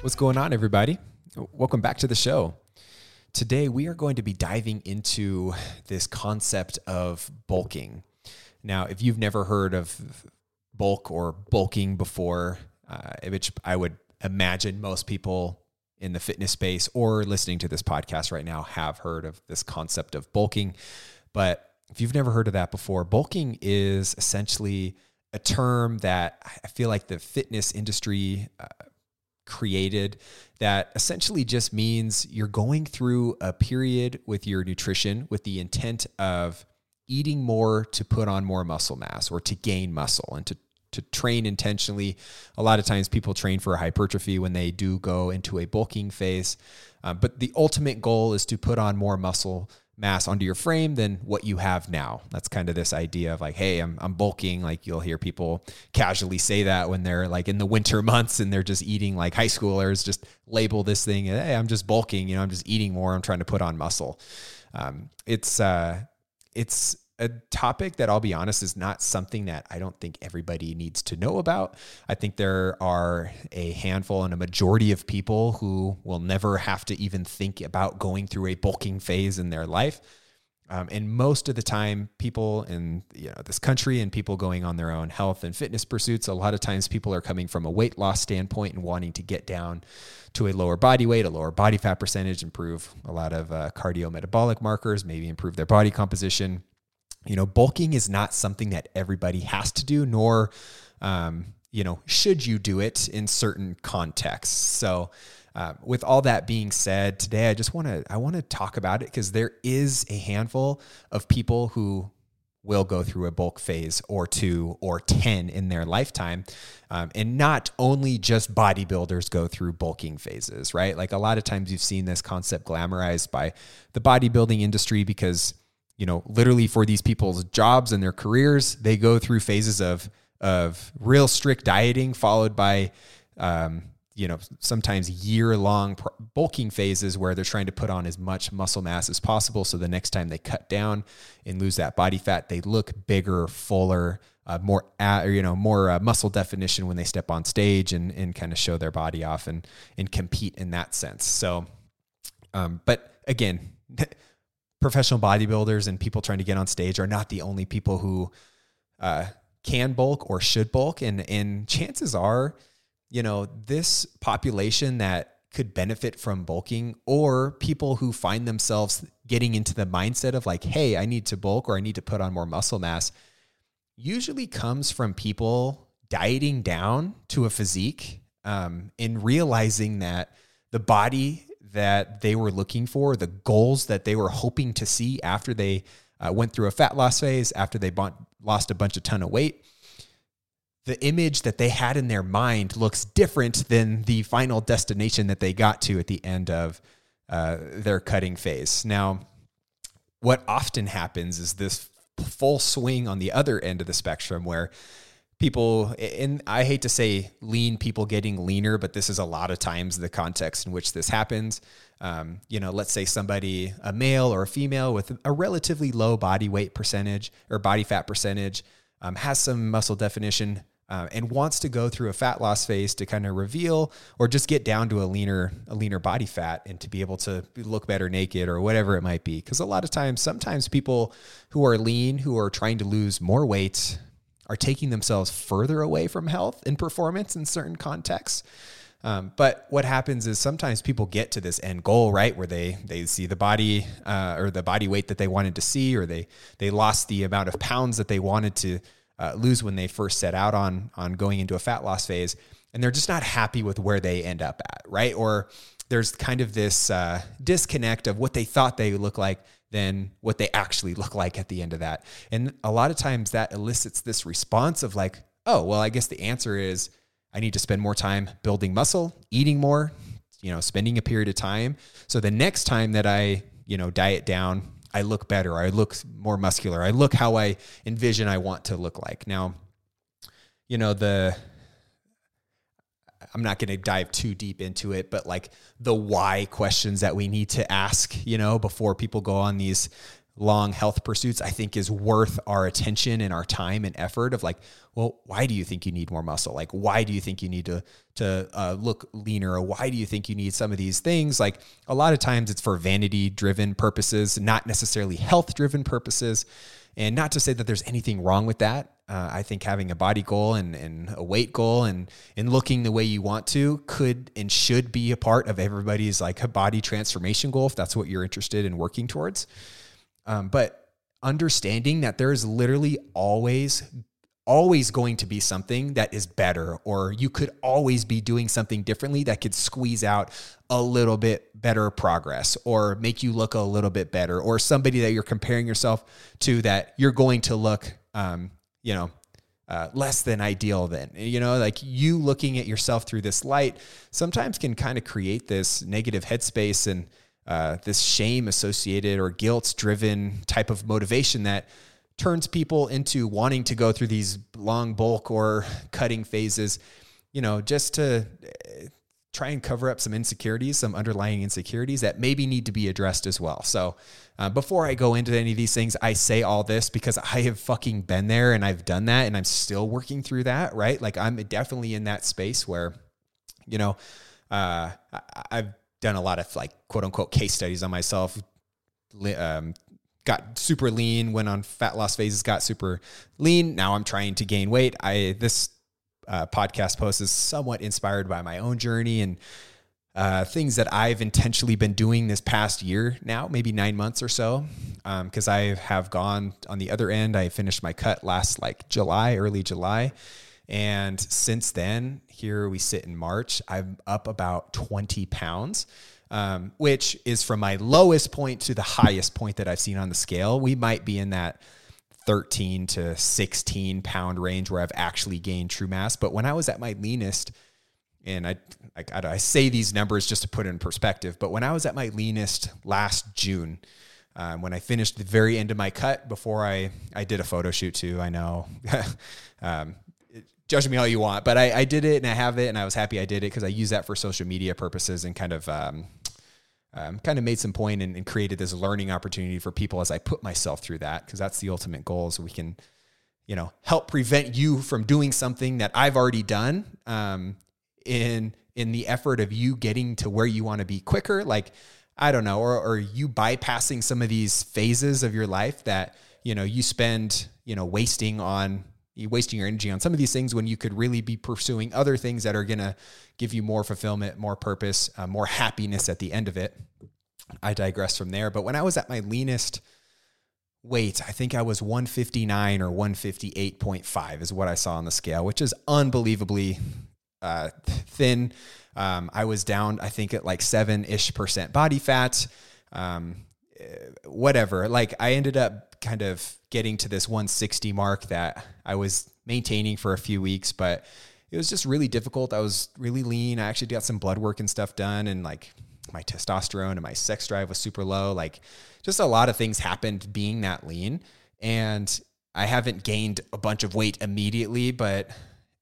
What's going on, everybody? Welcome back to the show. Today, we are going to be diving into this concept of bulking. Now, if you've never heard of bulk or bulking before, uh, which I would imagine most people in the fitness space or listening to this podcast right now have heard of this concept of bulking. But if you've never heard of that before, bulking is essentially a term that I feel like the fitness industry uh, created that essentially just means you're going through a period with your nutrition with the intent of eating more to put on more muscle mass or to gain muscle and to to train intentionally. A lot of times people train for hypertrophy when they do go into a bulking phase. Um, but the ultimate goal is to put on more muscle mass onto your frame than what you have now. That's kind of this idea of like, hey, I'm, I'm bulking. Like you'll hear people casually say that when they're like in the winter months and they're just eating like high schoolers, just label this thing, hey, I'm just bulking, you know, I'm just eating more. I'm trying to put on muscle. Um, it's, uh, it's a topic that I'll be honest is not something that I don't think everybody needs to know about. I think there are a handful and a majority of people who will never have to even think about going through a bulking phase in their life. Um, and most of the time, people in you know this country and people going on their own health and fitness pursuits, a lot of times people are coming from a weight loss standpoint and wanting to get down to a lower body weight, a lower body fat percentage, improve a lot of uh, cardiometabolic markers, maybe improve their body composition you know, bulking is not something that everybody has to do, nor, um, you know, should you do it in certain contexts. So, uh, with all that being said, today I just want to I want to talk about it because there is a handful of people who will go through a bulk phase or two or 10 in their lifetime. Um, and not only just bodybuilders go through bulking phases, right? Like a lot of times you've seen this concept glamorized by the bodybuilding industry because you know, literally for these people's jobs and their careers, they go through phases of of real strict dieting, followed by, um, you know, sometimes year long bulking phases where they're trying to put on as much muscle mass as possible. So the next time they cut down and lose that body fat, they look bigger, fuller, uh, more, uh, you know, more uh, muscle definition when they step on stage and and kind of show their body off and and compete in that sense. So, um, but again. professional bodybuilders and people trying to get on stage are not the only people who uh, can bulk or should bulk. And, and chances are, you know, this population that could benefit from bulking or people who find themselves getting into the mindset of like, hey, I need to bulk or I need to put on more muscle mass usually comes from people dieting down to a physique um, and realizing that the body that they were looking for, the goals that they were hoping to see after they uh, went through a fat loss phase, after they bought, lost a bunch of ton of weight, the image that they had in their mind looks different than the final destination that they got to at the end of uh, their cutting phase. Now, what often happens is this full swing on the other end of the spectrum where people and i hate to say lean people getting leaner but this is a lot of times the context in which this happens. Um, you know let's say somebody a male or a female with a relatively low body weight percentage or body fat percentage um, has some muscle definition uh, and wants to go through a fat loss phase to kind of reveal or just get down to a leaner a leaner body fat and to be able to look better naked or whatever it might be. Because a lot of times sometimes people who are lean who are trying to lose more weight are taking themselves further away from health and performance in certain contexts. Um, but what happens is sometimes people get to this end goal, right, where they they see the body uh, or the body weight that they wanted to see, or they they lost the amount of pounds that they wanted to uh, lose when they first set out on on going into a fat loss phase, and they're just not happy with where they end up at, right? Or there's kind of this uh, disconnect of what they thought they look like than what they actually look like at the end of that. And a lot of times that elicits this response of like, oh, well, I guess the answer is I need to spend more time building muscle, eating more, you know, spending a period of time. So the next time that I, you know, diet down, I look better, I look more muscular, I look how I envision I want to look like. Now, you know, the I'm not going to dive too deep into it, but like the why questions that we need to ask, you know, before people go on these long health pursuits, I think is worth our attention and our time and effort of like, well, why do you think you need more muscle? Like, why do you think you need to to uh, look leaner? Or why do you think you need some of these things? Like, a lot of times it's for vanity driven purposes, not necessarily health driven purposes. And not to say that there's anything wrong with that. Uh, I think having a body goal and, and a weight goal and, and looking the way you want to could and should be a part of everybody's like a body transformation goal if that's what you're interested in working towards. Um, but understanding that there is literally always always going to be something that is better, or you could always be doing something differently that could squeeze out a little bit better progress or make you look a little bit better, or somebody that you're comparing yourself to that you're going to look, um, you know, uh, less than ideal then. You know like you looking at yourself through this light sometimes can kind of create this negative headspace and uh, this shame associated or guilt driven type of motivation that turns people into wanting to go through these long bulk or cutting phases, you know, just to eh, try and cover up some insecurities, some underlying insecurities that maybe need to be addressed as well. So, uh, before I go into any of these things, I say all this because I have fucking been there and I've done that and I'm still working through that, right? Like, I'm definitely in that space where, you know, uh, I've done a lot of like quote unquote case studies on myself, um, got super lean, went on fat loss phases, got super lean. Now I'm trying to gain weight. I this uh, podcast post is somewhat inspired by my own journey and uh, things that I've intentionally been doing this past year now, maybe nine months or so, because um, I have gone on the other end. I finished my cut last like July, early July. And since then, here we sit in March, I'm up about 20 pounds um, which is from my lowest point to the highest point that I've seen on the scale. We might be in that 13 to 16 pound range where I've actually gained true mass. But when I was at my leanest, and I, I, I say these numbers just to put it in perspective, but when I was at my leanest last June, um, when I finished the very end of my cut before I, I did a photo shoot too, I know. um, judge me all you want, but I, I, did it and I have it and I was happy I did it because I use that for social media purposes and kind of um, um, kind of made some point and, and, created this learning opportunity for people as I put myself through that because that's the ultimate goal. So we can, you know, help prevent you from doing something that I've already done um, in in the effort of you getting to where you want to be quicker. Like I don't know, or or you bypassing some of these phases of your life that you know you spend you know wasting on you wasting your energy on some of these things when you could really be pursuing other things that are going to give you more fulfillment, more purpose, uh, more happiness at the end of it. I digress from there. But when I was at my leanest weight, I think I was 159 or 158.5 is what I saw on the scale, which is unbelievably uh, thin. Um, I was down, I think, at like seven ish percent body fat. Um, eh, whatever. Like I ended up kind of getting to this 160 mark that I was maintaining for a few weeks, but it was just really difficult. I was really lean. I actually got some blood work and stuff done, and like my testosterone and my sex drive was super low. Like, just a lot of things happened being that lean. And I haven't gained a bunch of weight immediately, but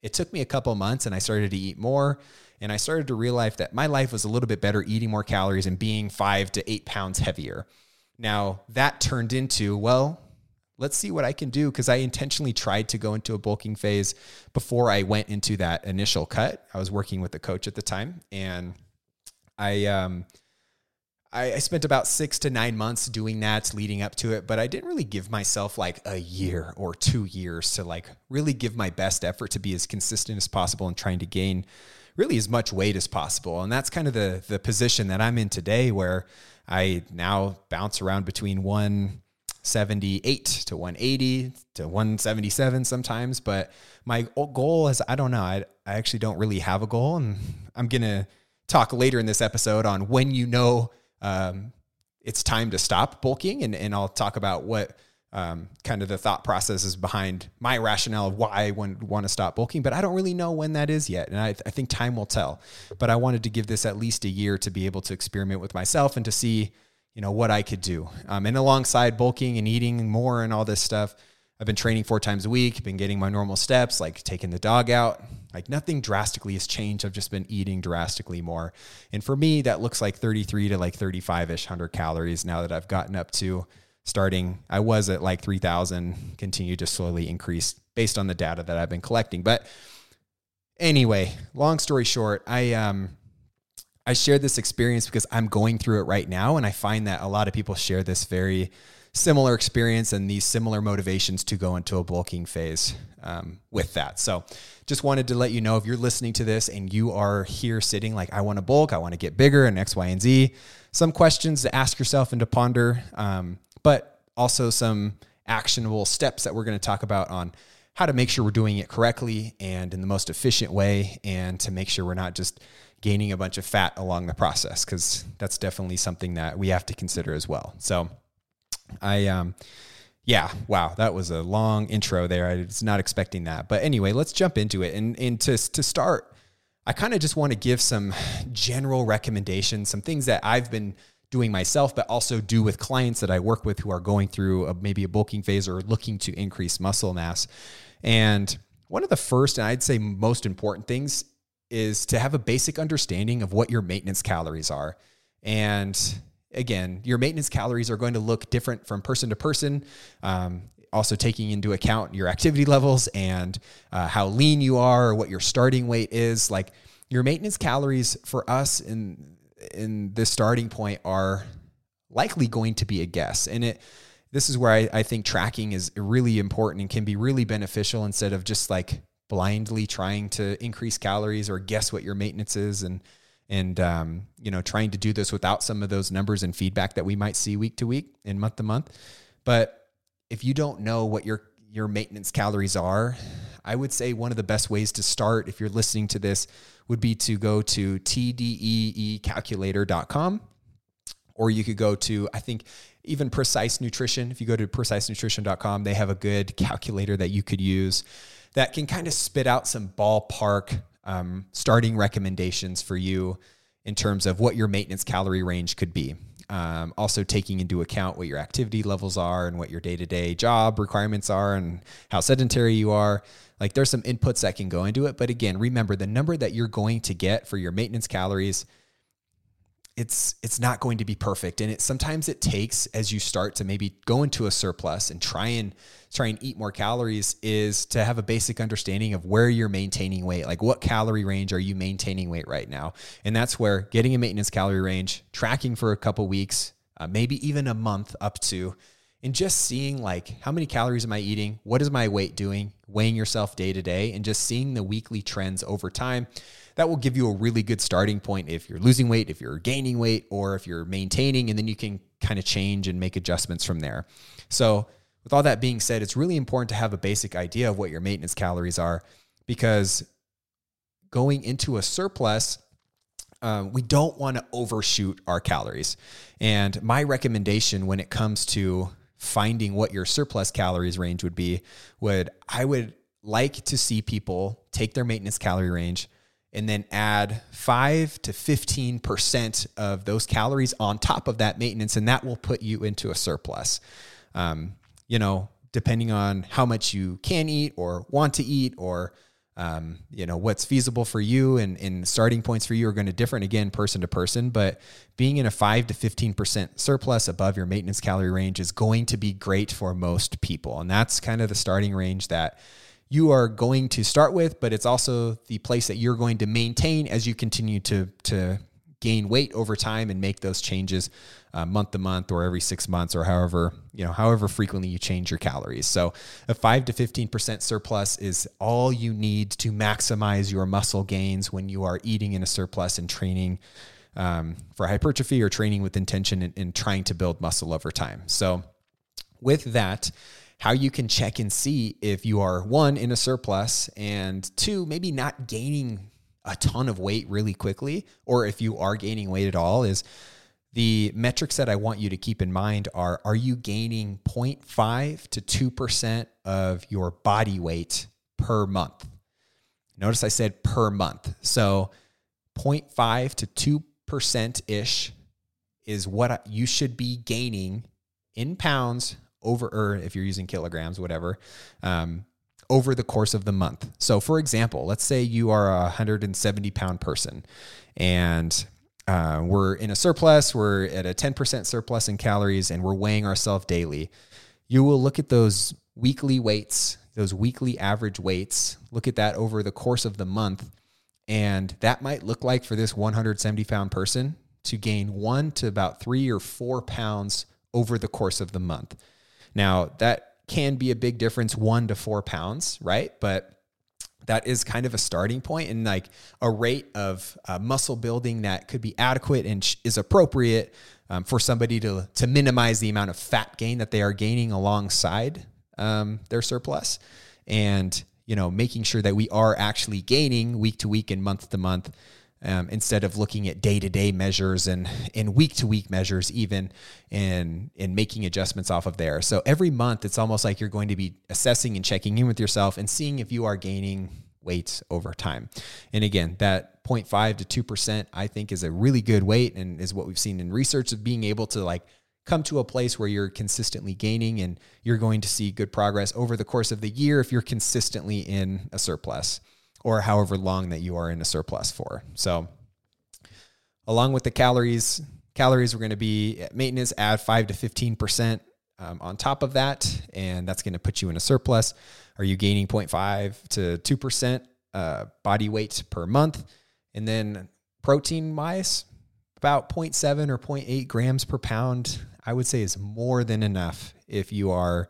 it took me a couple months and I started to eat more. And I started to realize that my life was a little bit better eating more calories and being five to eight pounds heavier. Now, that turned into, well, let's see what I can do because I intentionally tried to go into a bulking phase before I went into that initial cut. I was working with a coach at the time and I um I, I spent about six to nine months doing that leading up to it, but I didn't really give myself like a year or two years to like really give my best effort to be as consistent as possible and trying to gain really as much weight as possible. And that's kind of the the position that I'm in today where I now bounce around between one 78 to 180 to 177 sometimes. But my goal is, I don't know, I, I actually don't really have a goal. And I'm going to talk later in this episode on when you know um, it's time to stop bulking. And, and I'll talk about what um, kind of the thought processes behind my rationale of why I want, want to stop bulking. But I don't really know when that is yet. And I, I think time will tell. But I wanted to give this at least a year to be able to experiment with myself and to see you know what I could do. Um, and alongside bulking and eating more and all this stuff, I've been training four times a week, been getting my normal steps, like taking the dog out. Like nothing drastically has changed. I've just been eating drastically more. And for me, that looks like 33 to like 35 ish hundred calories now that I've gotten up to starting, I was at like 3,000, continue to slowly increase based on the data that I've been collecting. But anyway, long story short, I, um, I shared this experience because I'm going through it right now. And I find that a lot of people share this very similar experience and these similar motivations to go into a bulking phase um, with that. So, just wanted to let you know if you're listening to this and you are here sitting like, I want to bulk, I want to get bigger, and X, Y, and Z, some questions to ask yourself and to ponder, um, but also some actionable steps that we're going to talk about on how to make sure we're doing it correctly and in the most efficient way, and to make sure we're not just gaining a bunch of fat along the process, because that's definitely something that we have to consider as well. So, I um yeah, wow, that was a long intro there. I was not expecting that. But anyway, let's jump into it. And and to to start, I kind of just want to give some general recommendations, some things that I've been doing myself, but also do with clients that I work with who are going through a, maybe a bulking phase or looking to increase muscle mass. And one of the first, and I'd say most important things, is to have a basic understanding of what your maintenance calories are. And again, your maintenance calories are going to look different from person to person. Um, also taking into account your activity levels and uh, how lean you are, or what your starting weight is. Like your maintenance calories for us in in this starting point are likely going to be a guess, and it. This is where I, I think tracking is really important and can be really beneficial instead of just like blindly trying to increase calories or guess what your maintenance is and and um, you know trying to do this without some of those numbers and feedback that we might see week to week and month to month. But if you don't know what your your maintenance calories are i would say one of the best ways to start if you're listening to this would be to go to tdeecalculator.com or you could go to i think even precision nutrition. If you go to precisionnutrition.com they have a good calculator that you could use that can kind of spit out some ballpark um, starting recommendations for you in terms of what your maintenance calorie range could be. Um, also, taking into account what your activity levels are and what your day to day job requirements are and how sedentary you are. Like, there's some inputs that can go into it. But again, remember the number that you're going to get for your maintenance calories it's it's not going to be perfect and it sometimes it takes as you start to maybe go into a surplus and try and try and eat more calories is to have a basic understanding of where you're maintaining weight like what calorie range are you maintaining weight right now and that's where getting a maintenance calorie range tracking for a couple weeks uh, maybe even a month up to and just seeing like how many calories am I eating? What is my weight doing? Weighing yourself day to day and just seeing the weekly trends over time. That will give you a really good starting point if you're losing weight, if you're gaining weight, or if you're maintaining, and then you can kind of change and make adjustments from there. So, with all that being said, it's really important to have a basic idea of what your maintenance calories are because going into a surplus, um, we don't want to overshoot our calories. And my recommendation when it comes to finding what your surplus calories range would be would I would like to see people take their maintenance calorie range and then add 5 to 15% of those calories on top of that maintenance and that will put you into a surplus. Um, you know, depending on how much you can eat or want to eat or um, you know what's feasible for you and, and starting points for you are going to different again person to person but being in a 5 to 15% surplus above your maintenance calorie range is going to be great for most people and that's kind of the starting range that you are going to start with but it's also the place that you're going to maintain as you continue to to gain weight over time and make those changes uh, month to month or every six months or however you know however frequently you change your calories. So a 5 to 15% surplus is all you need to maximize your muscle gains when you are eating in a surplus and training um, for hypertrophy or training with intention and, and trying to build muscle over time. So with that how you can check and see if you are one in a surplus and two maybe not gaining a ton of weight really quickly, or if you are gaining weight at all, is the metrics that I want you to keep in mind are are you gaining 0.5 to 2% of your body weight per month? Notice I said per month. So 0.5 to 2% ish is what you should be gaining in pounds over, or if you're using kilograms, whatever, um, over the course of the month. So, for example, let's say you are a 170 pound person and uh, we're in a surplus, we're at a 10% surplus in calories, and we're weighing ourselves daily, you will look at those weekly weights, those weekly average weights, look at that over the course of the month. And that might look like for this 170 pound person to gain one to about three or four pounds over the course of the month. Now, that can be a big difference, one to four pounds, right? But that is kind of a starting point and like a rate of uh, muscle building that could be adequate and sh- is appropriate um, for somebody to to minimize the amount of fat gain that they are gaining alongside um, their surplus, and you know making sure that we are actually gaining week to week and month to month. Um, instead of looking at day to day measures and and week to week measures, even and and making adjustments off of there. So every month, it's almost like you're going to be assessing and checking in with yourself and seeing if you are gaining weight over time. And again, that 0.5 to 2%, I think is a really good weight and is what we've seen in research of being able to like come to a place where you're consistently gaining and you're going to see good progress over the course of the year if you're consistently in a surplus or however long that you are in a surplus for. So, along with the calories, calories we're going to be at maintenance add 5 to 15% um, on top of that, and that's going to put you in a surplus. Are you gaining 0.5 to 2% uh, body weight per month? And then protein wise, about 0.7 or 0.8 grams per pound, I would say is more than enough if you are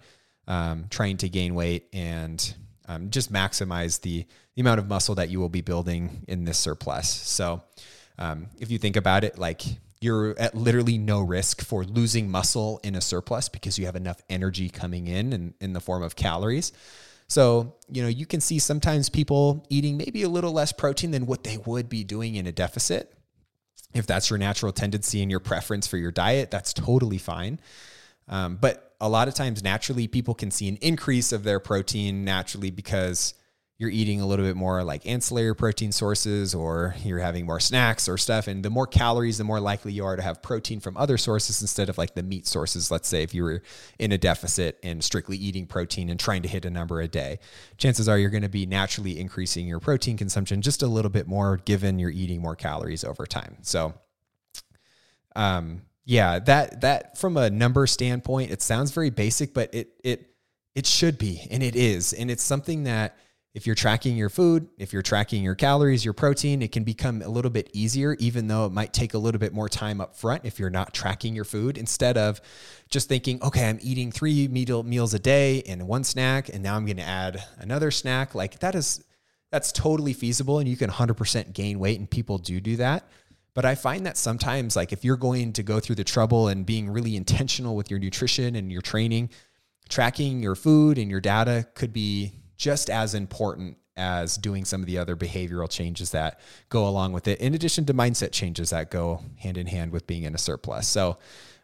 um, trying to gain weight and um, just maximize the, the amount of muscle that you will be building in this surplus. So, um, if you think about it, like you're at literally no risk for losing muscle in a surplus because you have enough energy coming in in, in the form of calories. So, you know, you can see sometimes people eating maybe a little less protein than what they would be doing in a deficit. If that's your natural tendency and your preference for your diet, that's totally fine. Um, but a lot of times, naturally, people can see an increase of their protein naturally because you're eating a little bit more like ancillary protein sources or you're having more snacks or stuff. And the more calories, the more likely you are to have protein from other sources instead of like the meat sources. Let's say if you were in a deficit and strictly eating protein and trying to hit a number a day, chances are you're going to be naturally increasing your protein consumption just a little bit more given you're eating more calories over time. So, um, yeah, that that from a number standpoint, it sounds very basic, but it it it should be, and it is, and it's something that if you're tracking your food, if you're tracking your calories, your protein, it can become a little bit easier, even though it might take a little bit more time up front if you're not tracking your food. Instead of just thinking, okay, I'm eating three meal, meals a day and one snack, and now I'm going to add another snack. Like that is, that's totally feasible, and you can 100% gain weight, and people do do that. But I find that sometimes, like if you're going to go through the trouble and being really intentional with your nutrition and your training, tracking your food and your data could be just as important as doing some of the other behavioral changes that go along with it, in addition to mindset changes that go hand in hand with being in a surplus. So,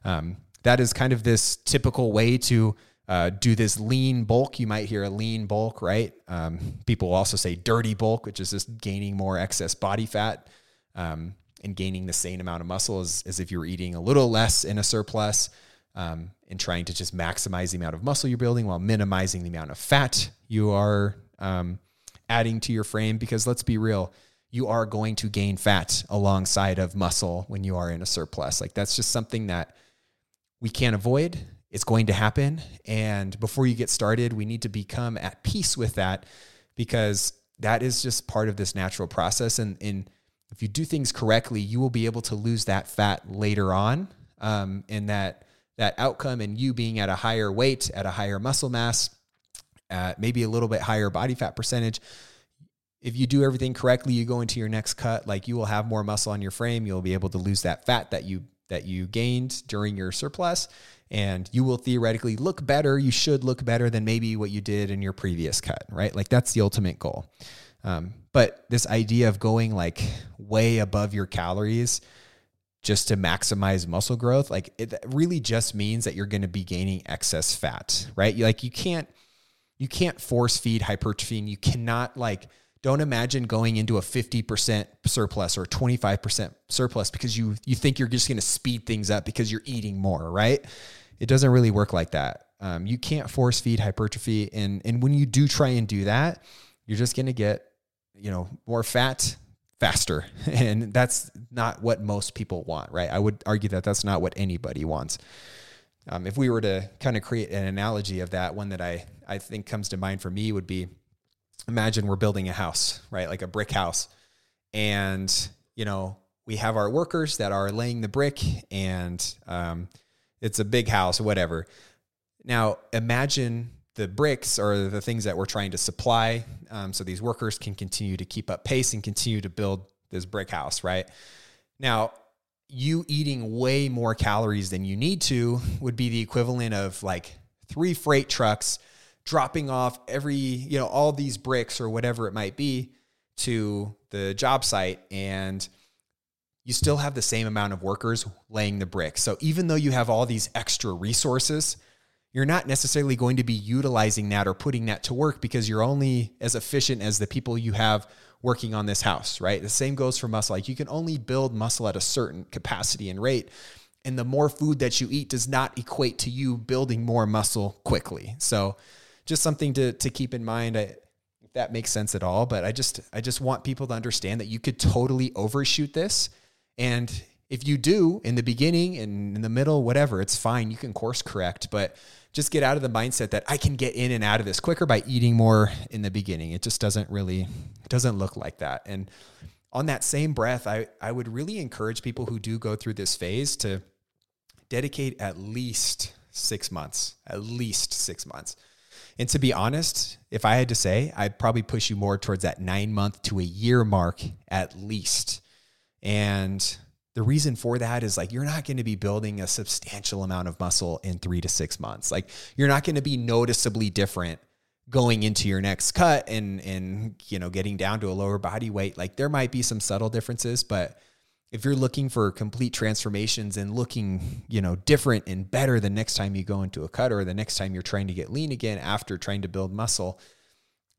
um, that is kind of this typical way to uh, do this lean bulk. You might hear a lean bulk, right? Um, people also say dirty bulk, which is just gaining more excess body fat um, and gaining the same amount of muscle as, as if you were eating a little less in a surplus um, and trying to just maximize the amount of muscle you're building while minimizing the amount of fat you are um, adding to your frame. Because let's be real, you are going to gain fat alongside of muscle when you are in a surplus. Like that's just something that we can't avoid. It's going to happen. And before you get started, we need to become at peace with that because that is just part of this natural process. And, and if you do things correctly, you will be able to lose that fat later on. Um, and that that outcome and you being at a higher weight, at a higher muscle mass, at maybe a little bit higher body fat percentage. If you do everything correctly, you go into your next cut, like you will have more muscle on your frame. You'll be able to lose that fat that you that you gained during your surplus and you will theoretically look better. You should look better than maybe what you did in your previous cut, right? Like that's the ultimate goal. Um, but this idea of going like way above your calories just to maximize muscle growth, like it really just means that you're going to be gaining excess fat, right? Like you can't you can't force feed hypertrophy and you cannot like don't imagine going into a 50% surplus or 25% surplus because you you think you're just going to speed things up because you're eating more, right? It doesn't really work like that. Um, you can't force feed hypertrophy, and and when you do try and do that, you're just going to get you know more fat faster. And that's not what most people want, right? I would argue that that's not what anybody wants. Um, if we were to kind of create an analogy of that, one that I, I think comes to mind for me would be imagine we're building a house, right? Like a brick house. And, you know, we have our workers that are laying the brick and um, it's a big house whatever. Now, imagine the bricks are the things that we're trying to supply um, so these workers can continue to keep up pace and continue to build this brick house, right? Now, you eating way more calories than you need to would be the equivalent of like three freight trucks dropping off every, you know, all these bricks or whatever it might be to the job site and you still have the same amount of workers laying the bricks. So even though you have all these extra resources, you're not necessarily going to be utilizing that or putting that to work because you're only as efficient as the people you have working on this house, right? The same goes for muscle. Like you can only build muscle at a certain capacity and rate. And the more food that you eat does not equate to you building more muscle quickly. So just something to, to keep in mind. I, if that makes sense at all, but I just, I just want people to understand that you could totally overshoot this. And if you do in the beginning and in the middle, whatever, it's fine. You can course correct, but just get out of the mindset that I can get in and out of this quicker by eating more in the beginning. It just doesn't really doesn't look like that. And on that same breath, I, I would really encourage people who do go through this phase to dedicate at least six months, at least six months. And to be honest, if I had to say, I'd probably push you more towards that nine month to a year mark at least. And the reason for that is like you're not going to be building a substantial amount of muscle in three to six months. Like you're not going to be noticeably different going into your next cut and and you know getting down to a lower body weight. Like there might be some subtle differences, but if you're looking for complete transformations and looking, you know, different and better the next time you go into a cut or the next time you're trying to get lean again after trying to build muscle,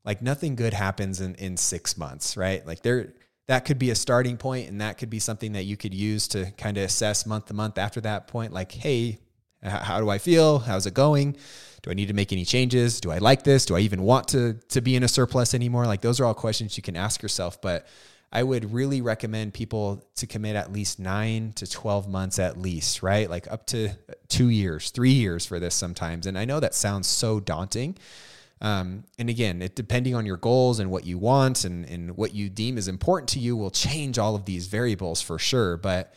like nothing good happens in in 6 months, right? Like there that could be a starting point and that could be something that you could use to kind of assess month to month after that point like hey how do i feel? How's it going? Do i need to make any changes? Do i like this? Do i even want to to be in a surplus anymore? Like those are all questions you can ask yourself but i would really recommend people to commit at least 9 to 12 months at least right? Like up to 2 years 3 years for this sometimes and i know that sounds so daunting um, and again, it depending on your goals and what you want and, and what you deem is important to you will change all of these variables for sure. But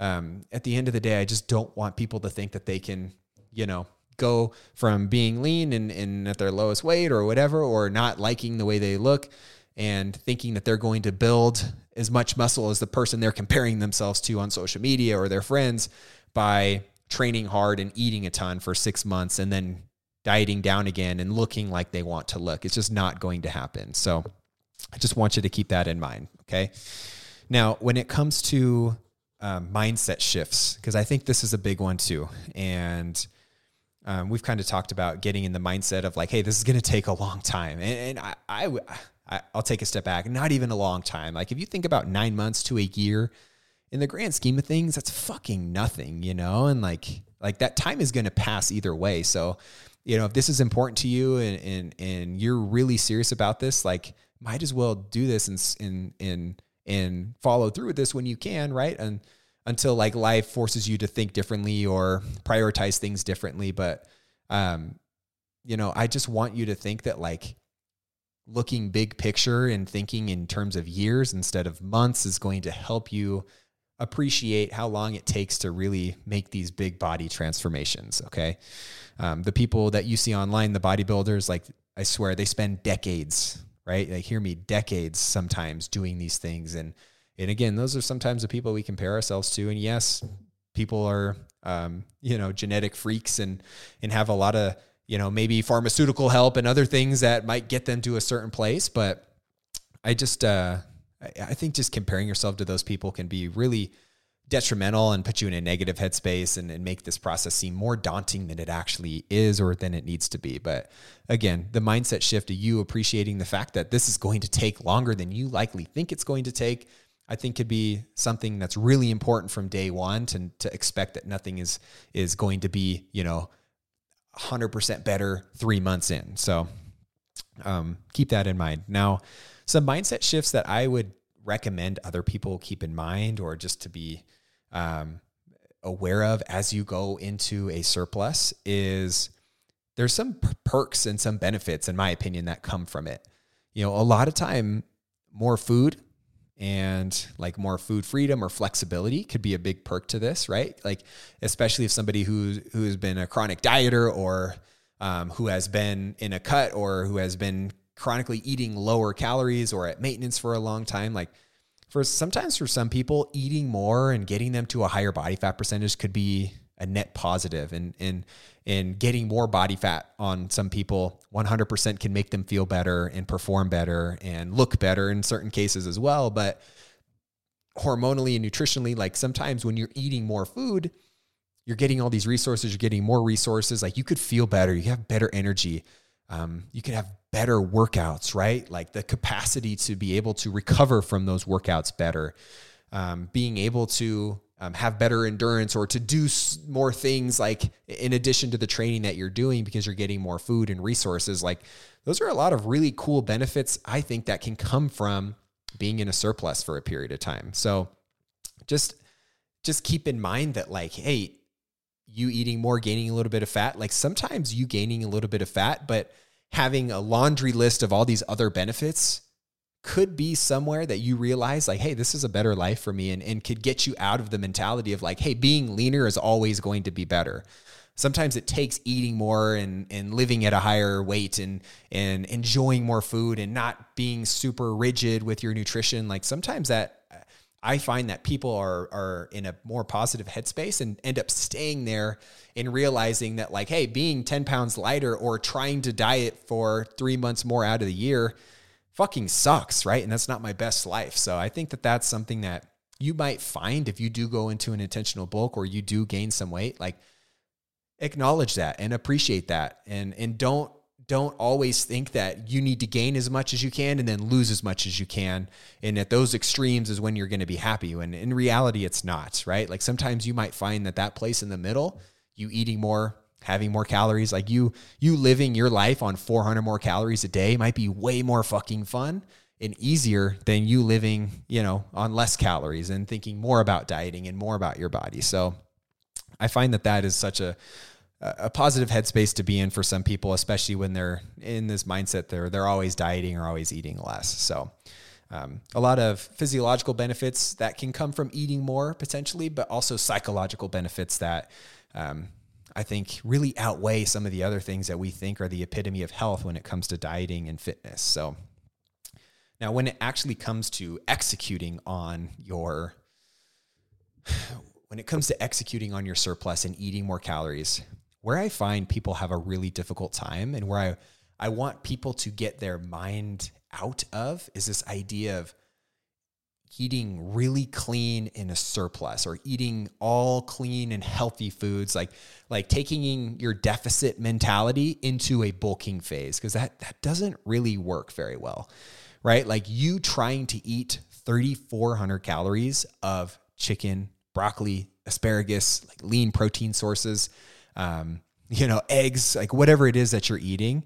um, at the end of the day, I just don't want people to think that they can, you know, go from being lean and, and at their lowest weight or whatever, or not liking the way they look and thinking that they're going to build as much muscle as the person they're comparing themselves to on social media or their friends by training hard and eating a ton for six months and then dieting down again and looking like they want to look. It's just not going to happen. So I just want you to keep that in mind. Okay. Now, when it comes to um, mindset shifts, because I think this is a big one too. And um, we've kind of talked about getting in the mindset of like, hey, this is going to take a long time. And, and I, I, I, I'll take a step back, not even a long time. Like if you think about nine months to a year, in the grand scheme of things, that's fucking nothing, you know? And like, like that time is going to pass either way. So you know, if this is important to you and and and you're really serious about this, like might as well do this and and and and follow through with this when you can, right? And until like life forces you to think differently or prioritize things differently, but um you know, I just want you to think that like looking big picture and thinking in terms of years instead of months is going to help you appreciate how long it takes to really make these big body transformations. Okay. Um, the people that you see online, the bodybuilders, like I swear they spend decades, right? Like hear me, decades sometimes doing these things. And, and again, those are sometimes the people we compare ourselves to. And yes, people are, um, you know, genetic freaks and, and have a lot of, you know, maybe pharmaceutical help and other things that might get them to a certain place. But I just, uh, I think just comparing yourself to those people can be really detrimental and put you in a negative headspace and, and, make this process seem more daunting than it actually is or than it needs to be. But again, the mindset shift of you appreciating the fact that this is going to take longer than you likely think it's going to take, I think could be something that's really important from day one to, to expect that nothing is is going to be, you know, 100% better three months in. So um, keep that in mind. Now, some mindset shifts that I would recommend other people keep in mind or just to be um, aware of as you go into a surplus is there's some perks and some benefits, in my opinion, that come from it. You know, a lot of time, more food and like more food freedom or flexibility could be a big perk to this, right? Like, especially if somebody who's who's been a chronic dieter or um, who has been in a cut or who has been chronically eating lower calories or at maintenance for a long time, like for sometimes for some people, eating more and getting them to a higher body fat percentage could be a net positive and and and getting more body fat on some people 100% can make them feel better and perform better and look better in certain cases as well. But hormonally and nutritionally like sometimes when you're eating more food you're getting all these resources you're getting more resources like you could feel better you have better energy. Um, you can have better workouts, right? Like the capacity to be able to recover from those workouts better, um, being able to um, have better endurance or to do more things like in addition to the training that you're doing because you're getting more food and resources. Like those are a lot of really cool benefits I think that can come from being in a surplus for a period of time. So just just keep in mind that like hey you eating more, gaining a little bit of fat. Like sometimes you gaining a little bit of fat, but having a laundry list of all these other benefits could be somewhere that you realize like hey this is a better life for me and, and could get you out of the mentality of like hey being leaner is always going to be better. Sometimes it takes eating more and, and living at a higher weight and and enjoying more food and not being super rigid with your nutrition. Like sometimes that I find that people are are in a more positive headspace and end up staying there and realizing that like, hey, being 10 pounds lighter or trying to diet for three months more out of the year fucking sucks, right? And that's not my best life. So I think that that's something that you might find if you do go into an intentional bulk or you do gain some weight, like acknowledge that and appreciate that and and don't don't always think that you need to gain as much as you can and then lose as much as you can. And at those extremes is when you're going to be happy. When in reality, it's not, right? Like sometimes you might find that that place in the middle, you eating more, having more calories, like you, you living your life on 400 more calories a day might be way more fucking fun and easier than you living, you know, on less calories and thinking more about dieting and more about your body. So I find that that is such a, a positive headspace to be in for some people, especially when they're in this mindset they're they're always dieting or always eating less. So um, a lot of physiological benefits that can come from eating more potentially, but also psychological benefits that um, I think really outweigh some of the other things that we think are the epitome of health when it comes to dieting and fitness. So now, when it actually comes to executing on your when it comes to executing on your surplus and eating more calories, where I find people have a really difficult time and where I, I want people to get their mind out of is this idea of eating really clean in a surplus or eating all clean and healthy foods like like taking your deficit mentality into a bulking phase because that that doesn't really work very well right? Like you trying to eat 3400 calories of chicken broccoli asparagus like lean protein sources um, you know, eggs, like whatever it is that you're eating,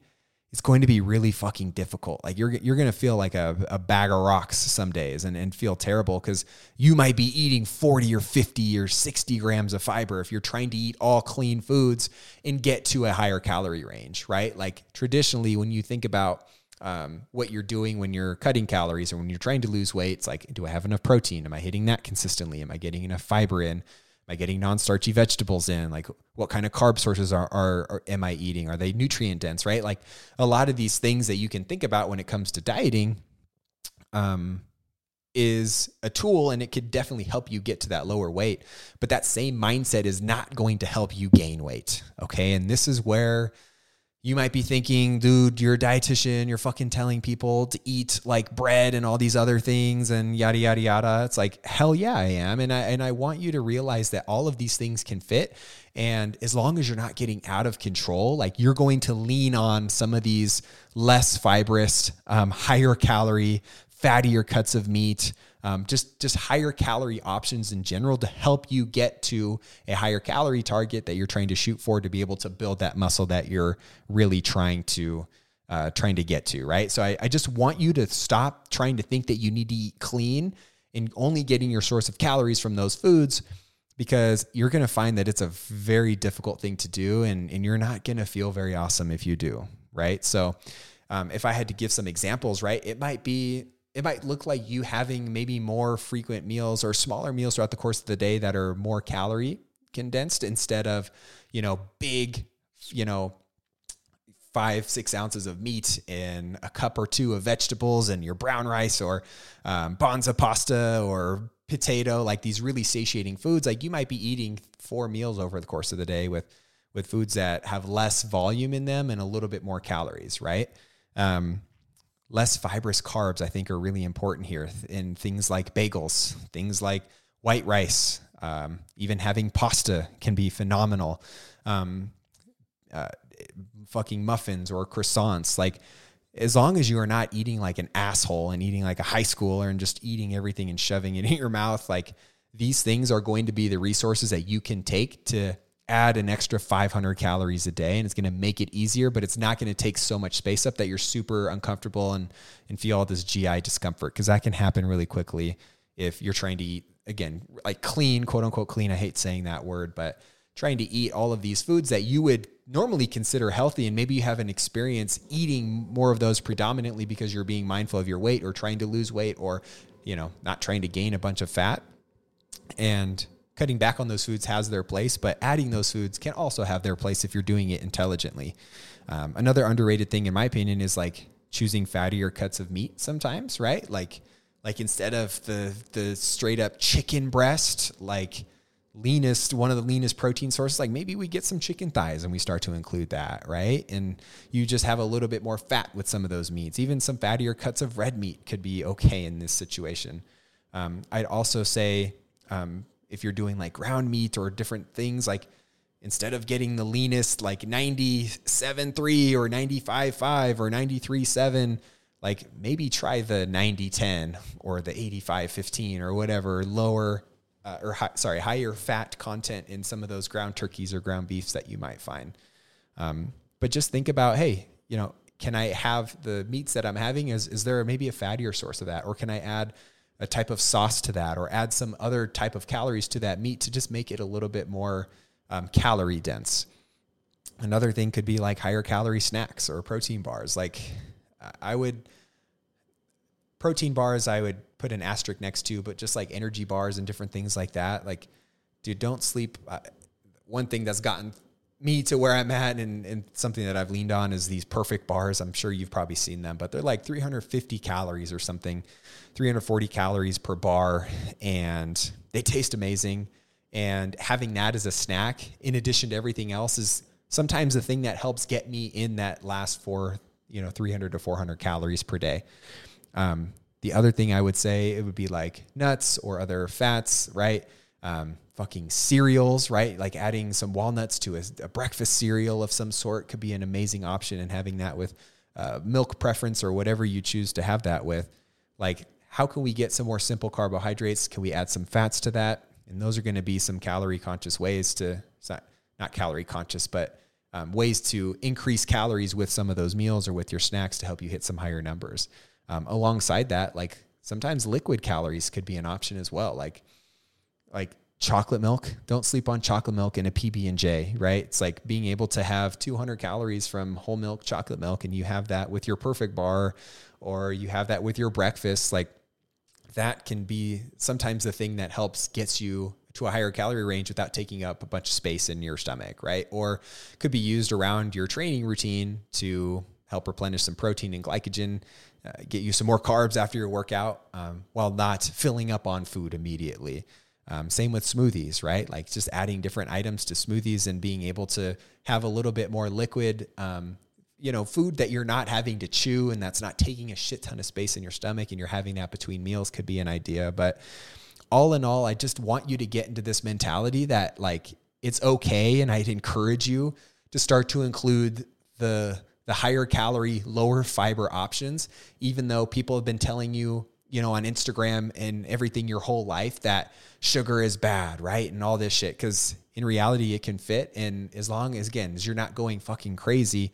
it's going to be really fucking difficult. Like you're you're gonna feel like a, a bag of rocks some days and, and feel terrible because you might be eating 40 or 50 or 60 grams of fiber if you're trying to eat all clean foods and get to a higher calorie range, right? Like traditionally, when you think about um, what you're doing when you're cutting calories or when you're trying to lose weight, it's like, do I have enough protein? Am I hitting that consistently? Am I getting enough fiber in? Am I getting non-starchy vegetables in? Like what kind of carb sources are, are, are, am I eating? Are they nutrient dense, right? Like a lot of these things that you can think about when it comes to dieting um, is a tool and it could definitely help you get to that lower weight. But that same mindset is not going to help you gain weight. Okay. And this is where you might be thinking, dude, you're a dietitian, you're fucking telling people to eat like bread and all these other things and yada yada yada. It's like, hell yeah, I am. And I and I want you to realize that all of these things can fit. And as long as you're not getting out of control, like you're going to lean on some of these less fibrous, um, higher calorie, fattier cuts of meat, um, just just higher calorie options in general to help you get to a higher calorie target that you're trying to shoot for to be able to build that muscle that you're really trying to uh, trying to get to, right? So I, I just want you to stop trying to think that you need to eat clean and only getting your source of calories from those foods because you're going to find that it's a very difficult thing to do and, and you're not going to feel very awesome if you do, right? So um, if I had to give some examples, right, it might be it might look like you having maybe more frequent meals or smaller meals throughout the course of the day that are more calorie condensed instead of, you know, big, you know, five, six ounces of meat and a cup or two of vegetables and your brown rice or um, banza pasta or potato, like these really satiating foods. Like you might be eating four meals over the course of the day with with foods that have less volume in them and a little bit more calories, right? Um, less fibrous carbs, I think, are really important here in things like bagels, things like white rice, um, even having pasta can be phenomenal. Um, uh, fucking muffins or croissants, like as long as you are not eating like an asshole and eating like a high schooler and just eating everything and shoving it in your mouth, like these things are going to be the resources that you can take to add an extra 500 calories a day and it's going to make it easier but it's not going to take so much space up that you're super uncomfortable and and feel all this GI discomfort because that can happen really quickly if you're trying to eat again like clean quote unquote clean. I hate saying that word but trying to eat all of these foods that you would normally consider healthy and maybe you have an experience eating more of those predominantly because you're being mindful of your weight or trying to lose weight or you know not trying to gain a bunch of fat. And cutting back on those foods has their place, but adding those foods can also have their place if you're doing it intelligently. Um, another underrated thing, in my opinion, is like choosing fattier cuts of meat sometimes, right? Like, like instead of the the straight up chicken breast, like leanest one of the leanest protein sources like maybe we get some chicken thighs and we start to include that right and you just have a little bit more fat with some of those meats even some fattier cuts of red meat could be okay in this situation um, i'd also say um, if you're doing like ground meat or different things, like instead of getting the leanest like 97.3 or 95.5 or 93.7, like maybe try the 90.10 or the 85.15 or whatever lower uh, or sorry, higher fat content in some of those ground turkeys or ground beefs that you might find. Um, but just think about, hey, you know, can I have the meats that I'm having? Is is there maybe a fattier source of that, or can I add a type of sauce to that or add some other type of calories to that meat to just make it a little bit more um, calorie dense. Another thing could be like higher calorie snacks or protein bars. Like I would, protein bars, I would put an asterisk next to, but just like energy bars and different things like that. Like, dude, don't sleep. Uh, one thing that's gotten me to where I'm at and, and something that I've leaned on is these perfect bars. I'm sure you've probably seen them, but they're like 350 calories or something, 340 calories per bar, and they taste amazing. And having that as a snack, in addition to everything else, is sometimes the thing that helps get me in that last four, you know, 300 to 400 calories per day. Um, the other thing I would say it would be like nuts or other fats, right? Um, fucking cereals, right? Like adding some walnuts to a, a, breakfast cereal of some sort could be an amazing option, and having that with uh, milk preference or whatever you choose to have that with. Like, how can we get some more simple carbohydrates? Can we add some fats to that? And those are going to be some calorie conscious ways to, not, not calorie conscious, but um, ways to increase calories with some of those meals or with your snacks to help you hit some higher numbers. Um, alongside that, like sometimes liquid calories could be an option as well. Like, like chocolate milk. Don't sleep on chocolate milk in a PB and J, right? It's like being able to have 200 calories from whole milk chocolate milk, and you have that with your perfect bar, or you have that with your breakfast. Like that can be sometimes the thing that helps gets you to a higher calorie range without taking up a bunch of space in your stomach, right? Or could be used around your training routine to help replenish some protein and glycogen, uh, get you some more carbs after your workout, um, while not filling up on food immediately. Um, same with smoothies, right? Like just adding different items to smoothies and being able to have a little bit more liquid, um, you know, food that you're not having to chew and that's not taking a shit ton of space in your stomach and you're having that between meals could be an idea. But all in all, I just want you to get into this mentality that like it's okay. And I'd encourage you to start to include the the higher calorie, lower fiber options, even though people have been telling you you know, on Instagram and everything your whole life that sugar is bad, right? And all this shit. Cause in reality, it can fit. And as long as, again, as you're not going fucking crazy,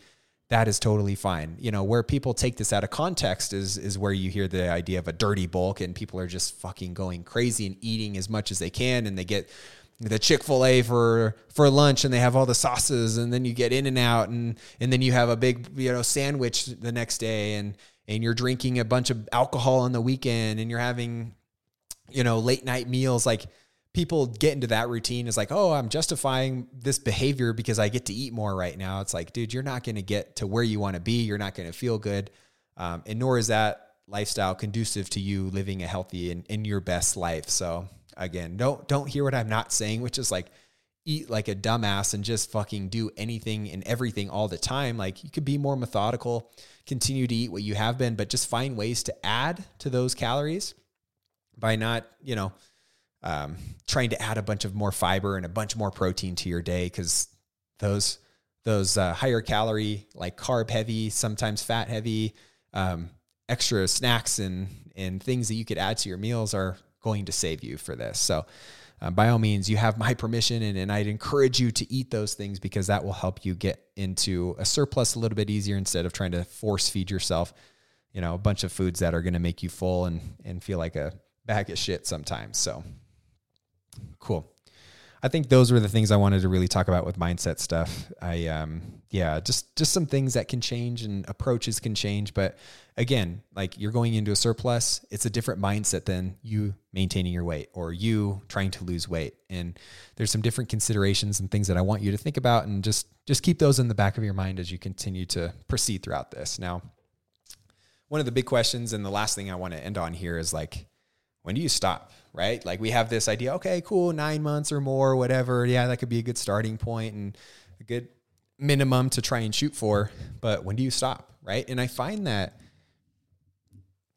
that is totally fine. You know, where people take this out of context is is where you hear the idea of a dirty bulk and people are just fucking going crazy and eating as much as they can and they get the Chick-fil-A for for lunch and they have all the sauces and then you get in and out and and then you have a big, you know, sandwich the next day and and you're drinking a bunch of alcohol on the weekend and you're having you know, late night meals like people get into that routine is like, oh, I'm justifying this behavior because I get to eat more right now. It's like, dude, you're not going to get to where you want to be. You're not going to feel good. Um, and nor is that lifestyle conducive to you living a healthy and in your best life. So again, don't, don't hear what I'm not saying, which is like, eat like a dumbass and just fucking do anything and everything all the time. Like you could be more methodical, continue to eat what you have been, but just find ways to add to those calories by not, you know, um, trying to add a bunch of more fiber and a bunch more protein to your day because those those uh, higher calorie, like carb heavy, sometimes fat heavy, um, extra snacks and and things that you could add to your meals are going to save you for this. So. Um, by all means, you have my permission, and, and I'd encourage you to eat those things because that will help you get into a surplus a little bit easier instead of trying to force feed yourself, you know, a bunch of foods that are going to make you full and and feel like a bag of shit sometimes. So Cool. I think those were the things I wanted to really talk about with mindset stuff. I um yeah, just just some things that can change and approaches can change, but again, like you're going into a surplus, it's a different mindset than you maintaining your weight or you trying to lose weight. And there's some different considerations and things that I want you to think about and just just keep those in the back of your mind as you continue to proceed throughout this. Now, one of the big questions and the last thing I want to end on here is like when do you stop? Right? Like we have this idea, okay, cool, nine months or more, whatever. Yeah, that could be a good starting point and a good minimum to try and shoot for. But when do you stop? Right. And I find that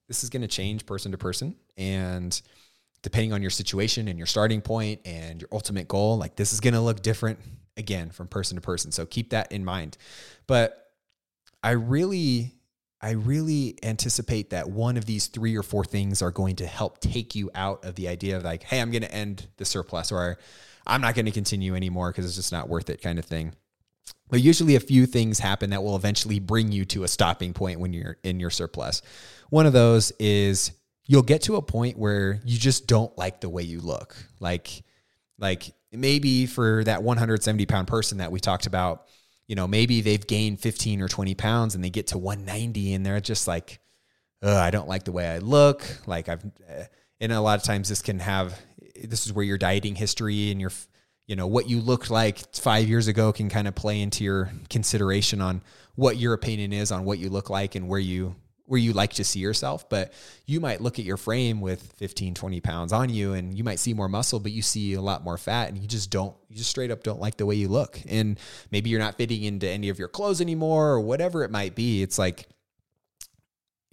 this is going to change person to person. And depending on your situation and your starting point and your ultimate goal, like this is going to look different again from person to person. So keep that in mind. But I really I really anticipate that one of these three or four things are going to help take you out of the idea of like, hey, I'm going to end the surplus or I'm not going to continue anymore because it's just not worth it kind of thing. But usually a few things happen that will eventually bring you to a stopping point when you're in your surplus. One of those is you'll get to a point where you just don't like the way you look. Like, like maybe for that 170 pound person that we talked about, you know, maybe they've gained 15 or 20 pounds and they get to 190 and they're just like, I don't like the way I look. Like I've, uh, and a lot of times this can have, this is where your dieting history and your, you know, what you looked like five years ago can kind of play into your consideration on what your opinion is on what you look like and where you where you like to see yourself but you might look at your frame with 15 20 pounds on you and you might see more muscle but you see a lot more fat and you just don't you just straight up don't like the way you look. And maybe you're not fitting into any of your clothes anymore or whatever it might be. It's like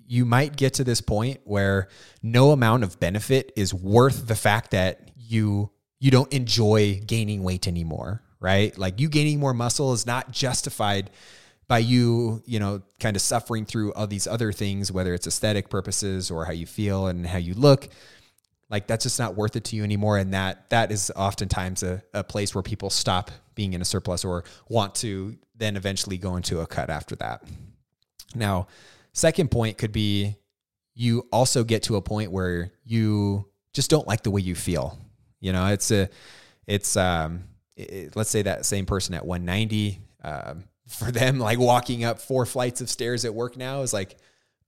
you might get to this point where no amount of benefit is worth the fact that you you don't enjoy gaining weight anymore right? Like you gaining more muscle is not justified by you, you know, kind of suffering through all these other things, whether it's aesthetic purposes or how you feel and how you look, like that's just not worth it to you anymore. And that that is oftentimes a, a place where people stop being in a surplus or want to then eventually go into a cut after that. Now, second point could be you also get to a point where you just don't like the way you feel. You know, it's a, it's um, it, let's say that same person at 190, um, for them, like walking up four flights of stairs at work now is like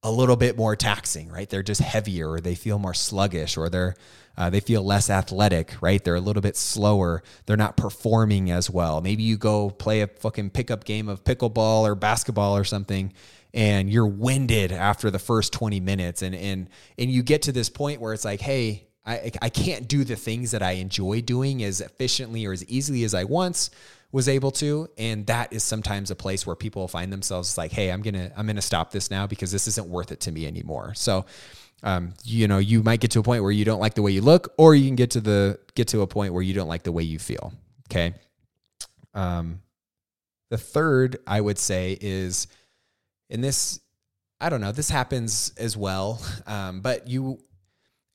a little bit more taxing, right? They're just heavier, or they feel more sluggish, or they're uh, they feel less athletic, right? They're a little bit slower. They're not performing as well. Maybe you go play a fucking pickup game of pickleball or basketball or something, and you're winded after the first 20 minutes, and and and you get to this point where it's like, hey, I I can't do the things that I enjoy doing as efficiently or as easily as I once was able to and that is sometimes a place where people find themselves like hey i'm gonna i'm gonna stop this now because this isn't worth it to me anymore. So um, you know you might get to a point where you don't like the way you look or you can get to the get to a point where you don't like the way you feel okay? Um, the third i would say is in this i don't know this happens as well um, but you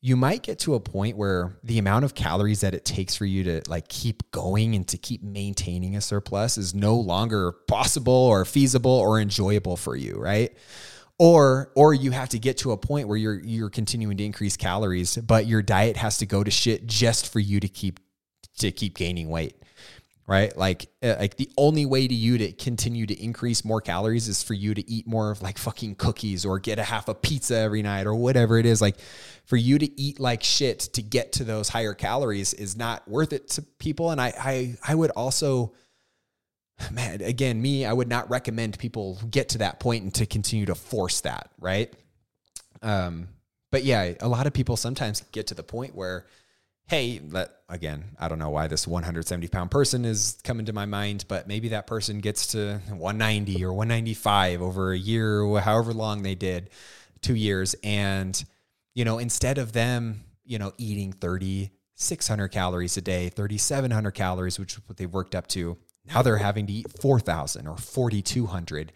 you might get to a point where the amount of calories that it takes for you to like keep going and to keep maintaining a surplus is no longer possible or feasible or enjoyable for you, right? Or or you have to get to a point where you're you're continuing to increase calories, but your diet has to go to shit just for you to keep to keep gaining weight right? Like, uh, like the only way to you to continue to increase more calories is for you to eat more of like fucking cookies or get a half a pizza every night or whatever it is. Like, for you to eat like shit to get to those higher calories is not worth it to people. And I, I, I would also, man, again, me, I would not recommend people get to that point and to continue to force that, right? Um, but yeah, a lot of people sometimes get to the point where hey, let, again, I don't know why this 170 pound person is coming to my mind, but maybe that person gets to 190 or 195 over a year, or however long they did, two years. And, you know, instead of them, you know, eating 3,600 calories a day, 3,700 calories, which is what they've worked up to, now they're having to eat 4,000 or 4,200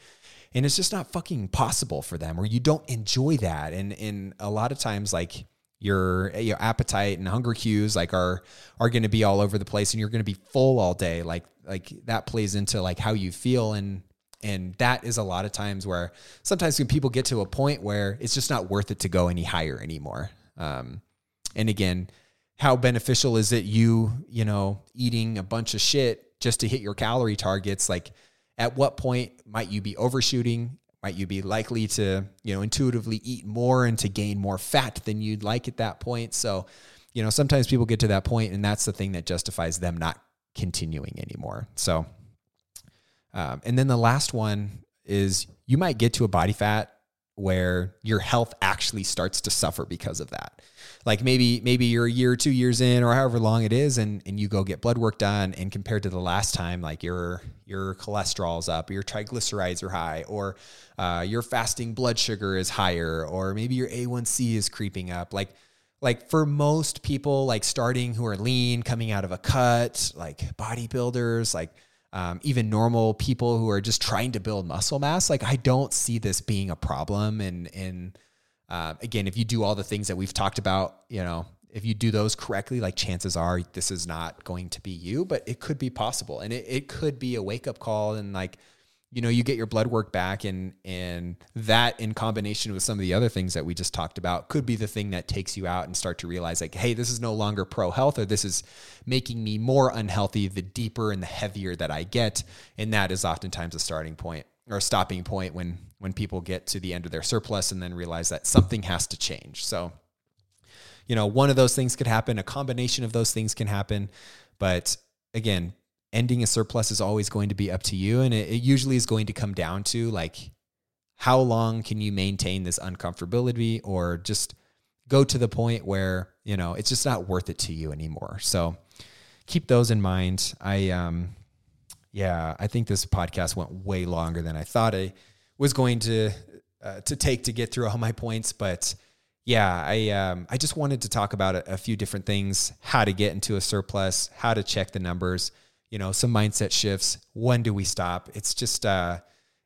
and it's just not fucking possible for them or you don't enjoy that and and a lot of times like your your appetite and hunger cues like are are going to be all over the place and you're going to be full all day. Like like that plays into like how you feel and and that is a lot of times where sometimes when people get to a point where it's just not worth it to go any higher anymore. Um and again how beneficial is it you you know eating a bunch of shit just to hit your calorie targets? Like at what point might you be overshooting might you be likely to you know intuitively eat more and to gain more fat than you'd like at that point? So you know sometimes people get to that point and that's the thing that justifies them not continuing anymore. So um, and then the last one is you might get to a body fat where your health actually starts to suffer because of that. Like maybe maybe you're a year, or two years in, or however long it is, and and you go get blood work done, and compared to the last time, like your your cholesterol's up, your triglycerides are high, or uh, your fasting blood sugar is higher, or maybe your A1C is creeping up. Like like for most people, like starting who are lean, coming out of a cut, like bodybuilders, like um, even normal people who are just trying to build muscle mass. Like I don't see this being a problem. And and uh, again, if you do all the things that we've talked about, you know, if you do those correctly, like chances are this is not going to be you, but it could be possible, and it, it could be a wake up call and like you know you get your blood work back and and that in combination with some of the other things that we just talked about could be the thing that takes you out and start to realize like hey this is no longer pro health or this is making me more unhealthy the deeper and the heavier that i get. And that is oftentimes a starting point or a stopping point when when people get to the end of their surplus and then realize that something has to change. So you know one of those things could happen a combination of those things can happen. But again ending a surplus is always going to be up to you. And it, it, usually is going to come down to like, how long can you maintain this uncomfortability or just go to the point where, you know, it's just not worth it to you anymore. So keep those in mind. I, um, yeah, I think this podcast went way longer than I thought I was going to, uh, to take to get through all my points, but yeah, I um, I just wanted to talk about a, a, few different things: how to get into a surplus, how to check the numbers, you know, some mindset shifts. When do we stop? It's just, uh,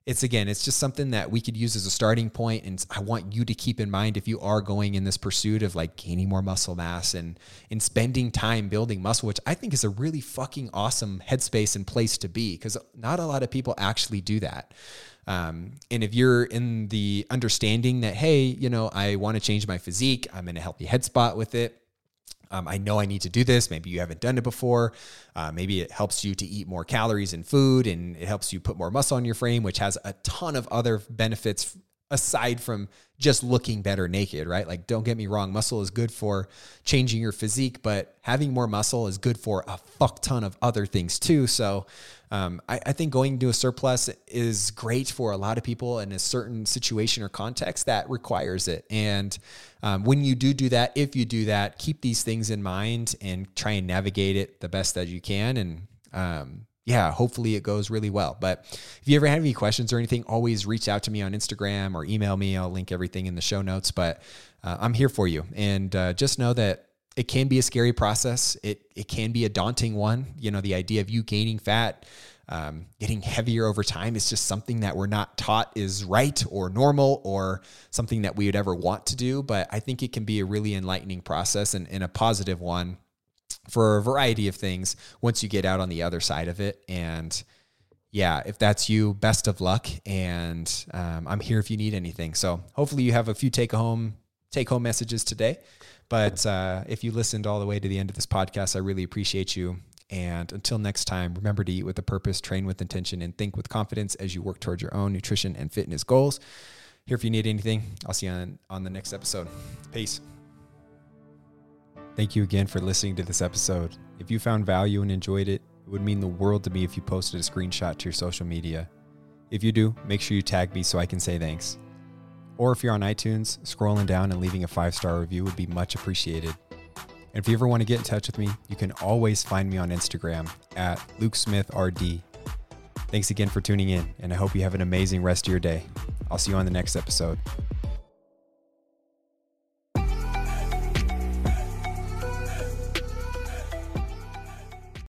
it's again, it's just something that we could use as a starting point. And I want you to keep in mind if you are going in this pursuit of like gaining more muscle mass and and spending time building muscle, which I think is a really fucking awesome headspace and place to be because not a lot of people actually do that. Um, and if you're in the understanding that, hey, you know, I want to change my physique, I'm in a healthy head spot with it um, I know I need to do this. Maybe you haven't done it before. Uh, maybe it helps you to eat more calories in food and it helps you put more muscle on your frame, which has a ton of other benefits aside from just looking better naked, right? Like, don't get me wrong, muscle is good for changing your physique, but having more muscle is good for a fuck ton of other things too. So, um, I, I, think going to a surplus is great for a lot of people in a certain situation or context that requires it. And um, when you do do that, if you do that, keep these things in mind and try and navigate it the best that you can. And um, yeah, hopefully it goes really well. But if you ever have any questions or anything, always reach out to me on Instagram or email me. I'll link everything in the show notes. But uh, I'm here for you. And uh, just know that it can be a scary process. It it can be a daunting one. You know, the idea of you gaining fat um, getting heavier over time is just something that we're not taught is right or normal or something that we would ever want to do. But I think it can be a really enlightening process and, and a positive one for a variety of things once you get out on the other side of it. And yeah, if that's you, best of luck. And um, I'm here if you need anything. So hopefully you have a few take home take home messages today. But uh, if you listened all the way to the end of this podcast, I really appreciate you. And until next time, remember to eat with a purpose, train with intention, and think with confidence as you work towards your own nutrition and fitness goals. Here if you need anything. I'll see you on, on the next episode. Peace. Thank you again for listening to this episode. If you found value and enjoyed it, it would mean the world to me if you posted a screenshot to your social media. If you do, make sure you tag me so I can say thanks. Or if you're on iTunes, scrolling down and leaving a five star review would be much appreciated. And if you ever want to get in touch with me, you can always find me on Instagram at LukeSmithRD. Thanks again for tuning in, and I hope you have an amazing rest of your day. I'll see you on the next episode.